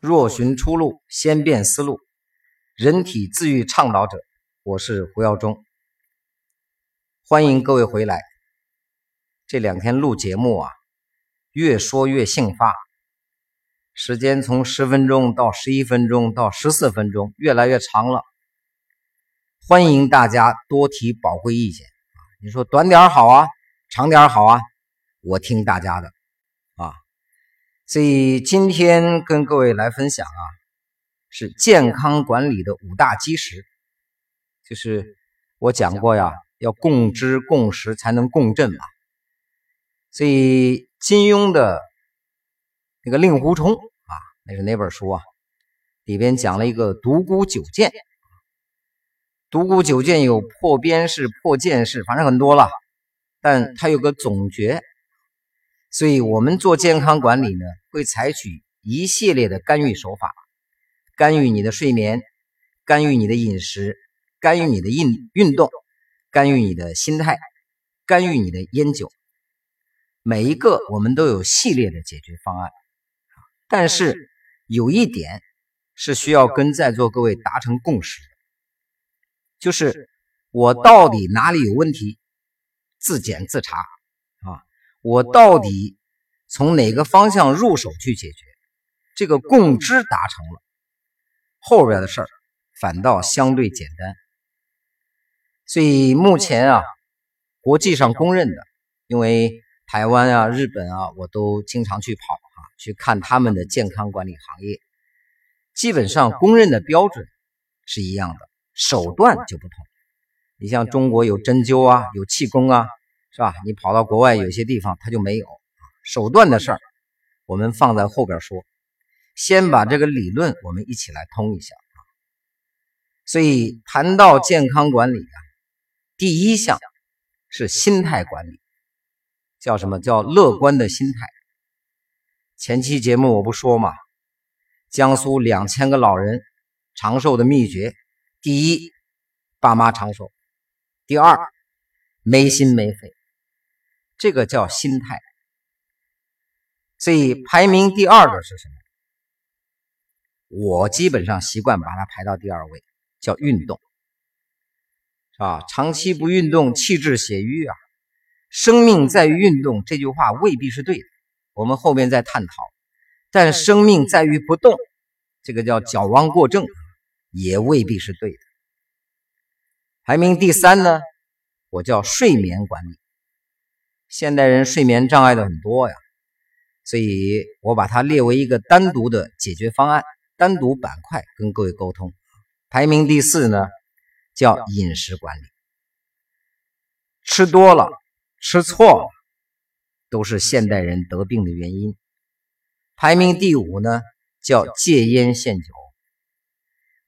若寻出路，先变思路。人体自愈倡导者，我是胡耀中。欢迎各位回来。这两天录节目啊，越说越兴发，时间从十分钟到十一分钟到十四分钟，越来越长了。欢迎大家多提宝贵意见啊！你说短点好啊，长点好啊，我听大家的。所以今天跟各位来分享啊，是健康管理的五大基石。就是我讲过呀，要共知共识才能共振嘛。所以金庸的那个令狐冲啊，那是哪本书啊？里边讲了一个独孤九剑。独孤九剑有破边式、破剑式，反正很多了。但它有个总诀。所以，我们做健康管理呢，会采取一系列的干预手法，干预你的睡眠，干预你的饮食，干预你的运运动，干预你的心态，干预你的烟酒。每一个我们都有系列的解决方案。但是有一点是需要跟在座各位达成共识的，就是我到底哪里有问题，自检自查。我到底从哪个方向入手去解决？这个共知达成了，后边的事儿反倒相对简单。所以目前啊，国际上公认的，因为台湾啊、日本啊，我都经常去跑啊，去看他们的健康管理行业，基本上公认的标准是一样的，手段就不同。你像中国有针灸啊，有气功啊。是吧？你跑到国外，有些地方它就没有手段的事儿，我们放在后边说。先把这个理论我们一起来通一下啊。所以谈到健康管理啊，第一项是心态管理，叫什么叫乐观的心态？前期节目我不说嘛，江苏两千个老人长寿的秘诀：第一，爸妈长寿；第二，没心没肺。这个叫心态，所以排名第二的是什么？我基本上习惯把它排到第二位，叫运动，是吧？长期不运动，气滞血瘀啊！生命在于运动，这句话未必是对的，我们后面再探讨。但生命在于不动，这个叫矫枉过正，也未必是对的。排名第三呢，我叫睡眠管理。现代人睡眠障碍的很多呀，所以我把它列为一个单独的解决方案、单独板块跟各位沟通。排名第四呢，叫饮食管理。吃多了、吃错了，都是现代人得病的原因。排名第五呢，叫戒烟限酒。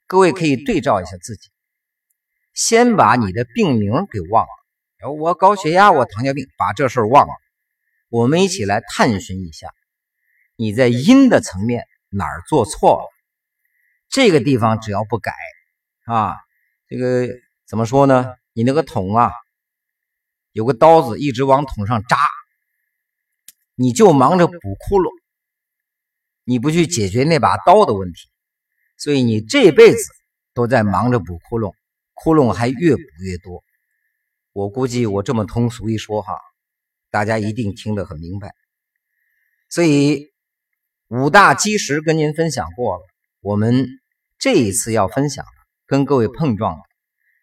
各位可以对照一下自己，先把你的病名给忘了。我高血压，我糖尿病，把这事儿忘了。我们一起来探寻一下，你在阴的层面哪儿做错了？这个地方只要不改啊，这个怎么说呢？你那个桶啊，有个刀子一直往桶上扎，你就忙着补窟窿，你不去解决那把刀的问题，所以你这辈子都在忙着补窟窿，窟窿还越补越多。我估计我这么通俗一说哈，大家一定听得很明白。所以五大基石跟您分享过了，我们这一次要分享的，跟各位碰撞的，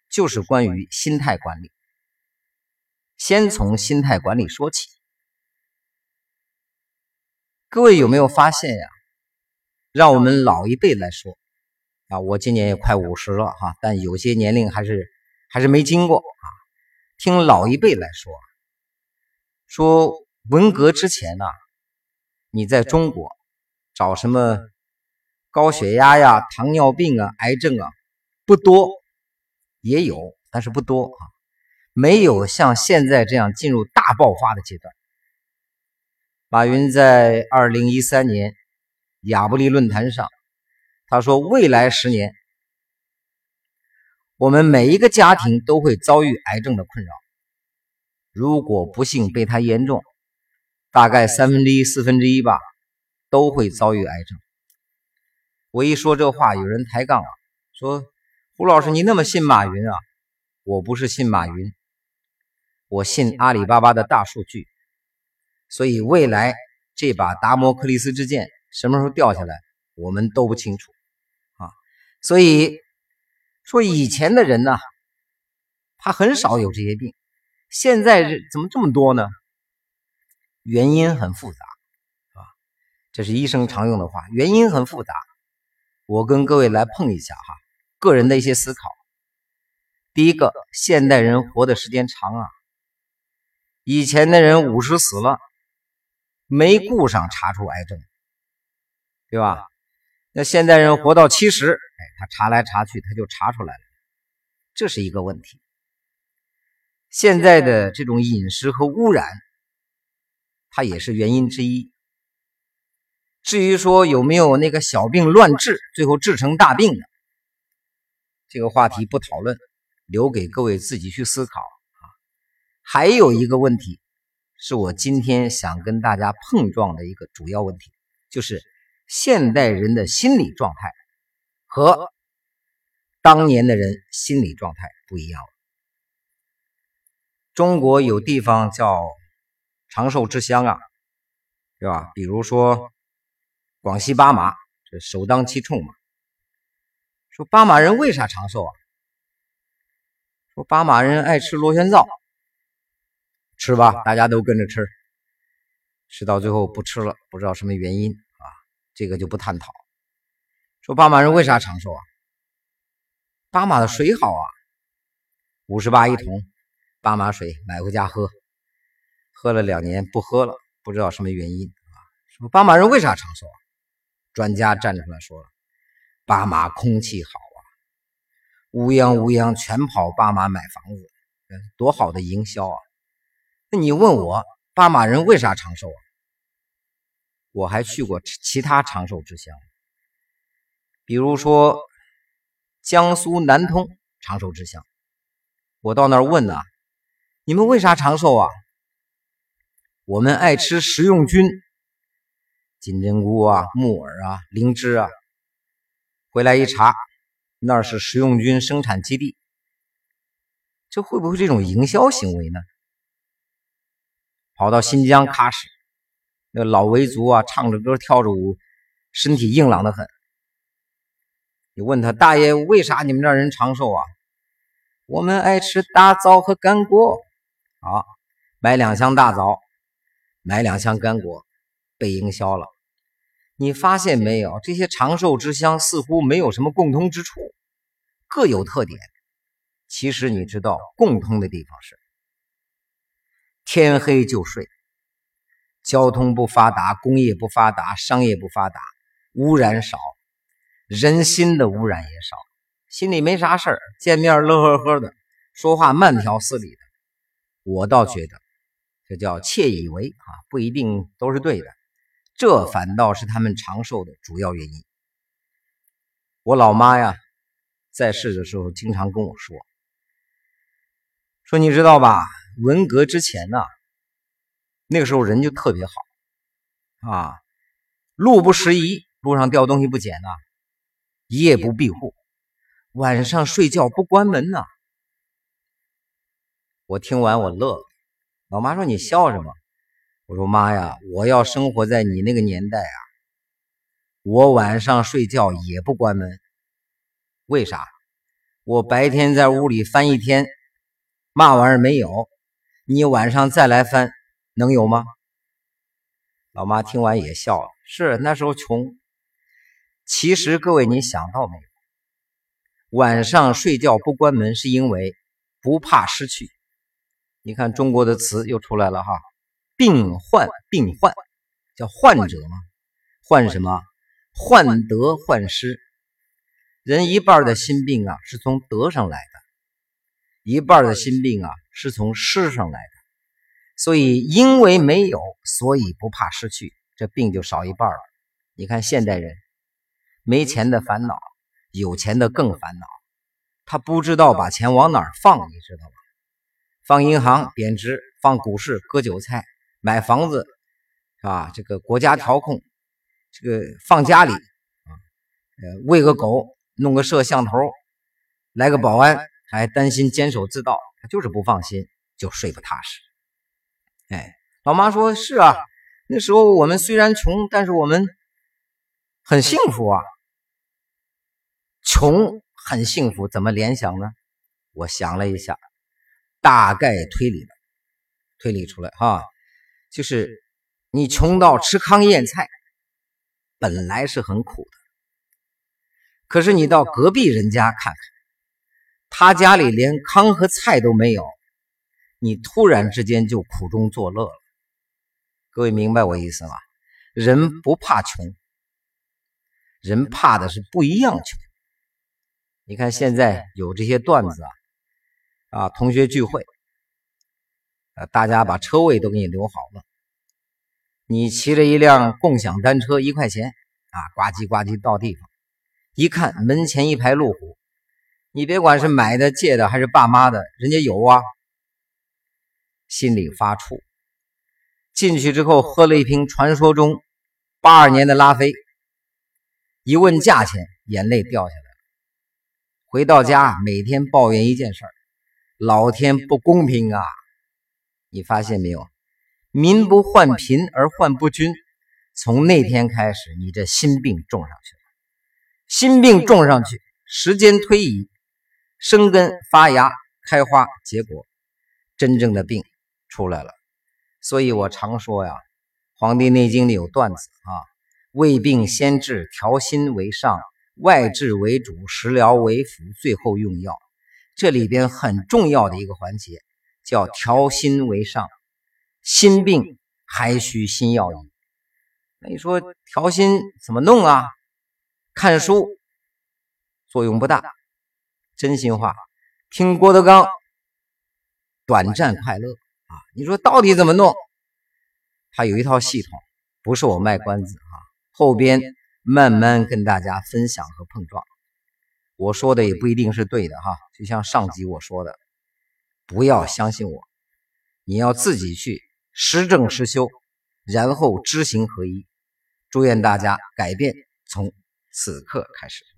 就是关于心态管理。先从心态管理说起。各位有没有发现呀？让我们老一辈来说啊，我今年也快五十了哈，但有些年龄还是还是没经过啊。听老一辈来说，说文革之前呢，你在中国找什么高血压呀、糖尿病啊、癌症啊，不多，也有，但是不多啊，没有像现在这样进入大爆发的阶段。马云在二零一三年亚布力论坛上，他说：“未来十年。”我们每一个家庭都会遭遇癌症的困扰。如果不幸被它严重，大概三分之一、四分之一吧，都会遭遇癌症。我一说这话，有人抬杠啊，说胡老师你那么信马云啊？我不是信马云，我信阿里巴巴的大数据。所以未来这把达摩克利斯之剑什么时候掉下来，我们都不清楚啊。所以说以前的人呢，他很少有这些病，现在怎么这么多呢？原因很复杂啊，这是医生常用的话，原因很复杂。我跟各位来碰一下哈，个人的一些思考。第一个，现代人活的时间长啊，以前的人五十死了。没顾上查出癌症，对吧？那现代人活到七十，哎，他查来查去，他就查出来了，这是一个问题。现在的这种饮食和污染，它也是原因之一。至于说有没有那个小病乱治，最后治成大病的，这个话题不讨论，留给各位自己去思考啊。还有一个问题。是我今天想跟大家碰撞的一个主要问题，就是现代人的心理状态和当年的人心理状态不一样了。中国有地方叫长寿之乡啊，对吧？比如说广西巴马，这首当其冲嘛。说巴马人为啥长寿啊？说巴马人爱吃螺旋藻。吃吧，大家都跟着吃，吃到最后不吃了，不知道什么原因啊，这个就不探讨。说巴马人为啥长寿啊？巴马的水好啊，五十八一桶，巴马水买回家喝，喝了两年不喝了，不知道什么原因啊。说巴马人为啥长寿啊？专家站出来说了，巴马空气好啊，乌泱乌泱全跑巴马买房子，多好的营销啊！那你问我巴马人为啥长寿啊？我还去过其他长寿之乡，比如说江苏南通长寿之乡，我到那儿问呢，你们为啥长寿啊？我们爱吃食用菌，金针菇啊、木耳啊、灵芝啊。回来一查，那是食用菌生产基地，这会不会这种营销行为呢？跑到新疆喀什，那老维族啊，唱着歌跳着舞，身体硬朗的很。你问他大爷，为啥你们这人长寿啊？我们爱吃大枣和干果。好，买两箱大枣，买两箱干果，被营销了。你发现没有？这些长寿之乡似乎没有什么共通之处，各有特点。其实你知道，共通的地方是。天黑就睡，交通不发达，工业不发达，商业不发达，污染少，人心的污染也少，心里没啥事儿，见面乐呵呵的，说话慢条斯理的。我倒觉得这叫窃以为啊，不一定都是对的，这反倒是他们长寿的主要原因。我老妈呀，在世的时候经常跟我说，说你知道吧？文革之前呢，那个时候人就特别好啊，路不拾遗，路上掉东西不捡呐，夜不闭户，晚上睡觉不关门呐。我听完我乐了，老妈说你笑什么？我说妈呀，我要生活在你那个年代啊，我晚上睡觉也不关门，为啥？我白天在屋里翻一天，嘛玩意儿没有。你晚上再来翻，能有吗？老妈听完也笑了。是那时候穷。其实各位，你想到没有？晚上睡觉不关门，是因为不怕失去。你看中国的词又出来了哈，病患病患叫患者吗？患什么？患得患失。人一半的心病啊，是从得上来的；一半的心病啊。是从失上来的，所以因为没有，所以不怕失去，这病就少一半了。你看现代人，没钱的烦恼，有钱的更烦恼。他不知道把钱往哪儿放，你知道吗？放银行贬值，放股市割韭菜，买房子是吧？这个国家调控，这个放家里啊，呃，喂个狗，弄个摄像头，来个保安，还担心监守自盗，他就是不放心，就睡不踏实。哎，老妈说：“是啊，那时候我们虽然穷，但是我们很幸福啊。穷很幸福，怎么联想呢？我想了一下，大概推理了，推理出来哈，就是你穷到吃糠咽菜，本来是很苦的。”可是你到隔壁人家看看，他家里连糠和菜都没有，你突然之间就苦中作乐了。各位明白我意思吗？人不怕穷，人怕的是不一样穷。你看现在有这些段子啊，啊，同学聚会，啊，大家把车位都给你留好了，你骑着一辆共享单车一块钱啊，呱唧呱唧到地方。一看门前一排路虎，你别管是买的、借的还是爸妈的，人家有啊，心里发怵。进去之后喝了一瓶传说中八二年的拉菲，一问价钱，眼泪掉下来了。回到家每天抱怨一件事儿：老天不公平啊！你发现没有？民不患贫而患不均。从那天开始，你这心病重上去了。心病种上去，时间推移，生根发芽、开花结果，真正的病出来了。所以我常说呀，《黄帝内经》里有段子啊：胃病先治，调心为上；外治为主，食疗为辅，最后用药。这里边很重要的一个环节叫调心为上。心病还需心药医。那你说调心怎么弄啊？看书作用不大，真心话。听郭德纲，短暂快乐啊！你说到底怎么弄？他有一套系统，不是我卖关子啊，后边慢慢跟大家分享和碰撞。我说的也不一定是对的哈，就像上集我说的，不要相信我，你要自己去实证实修，然后知行合一。祝愿大家改变从。此刻开始。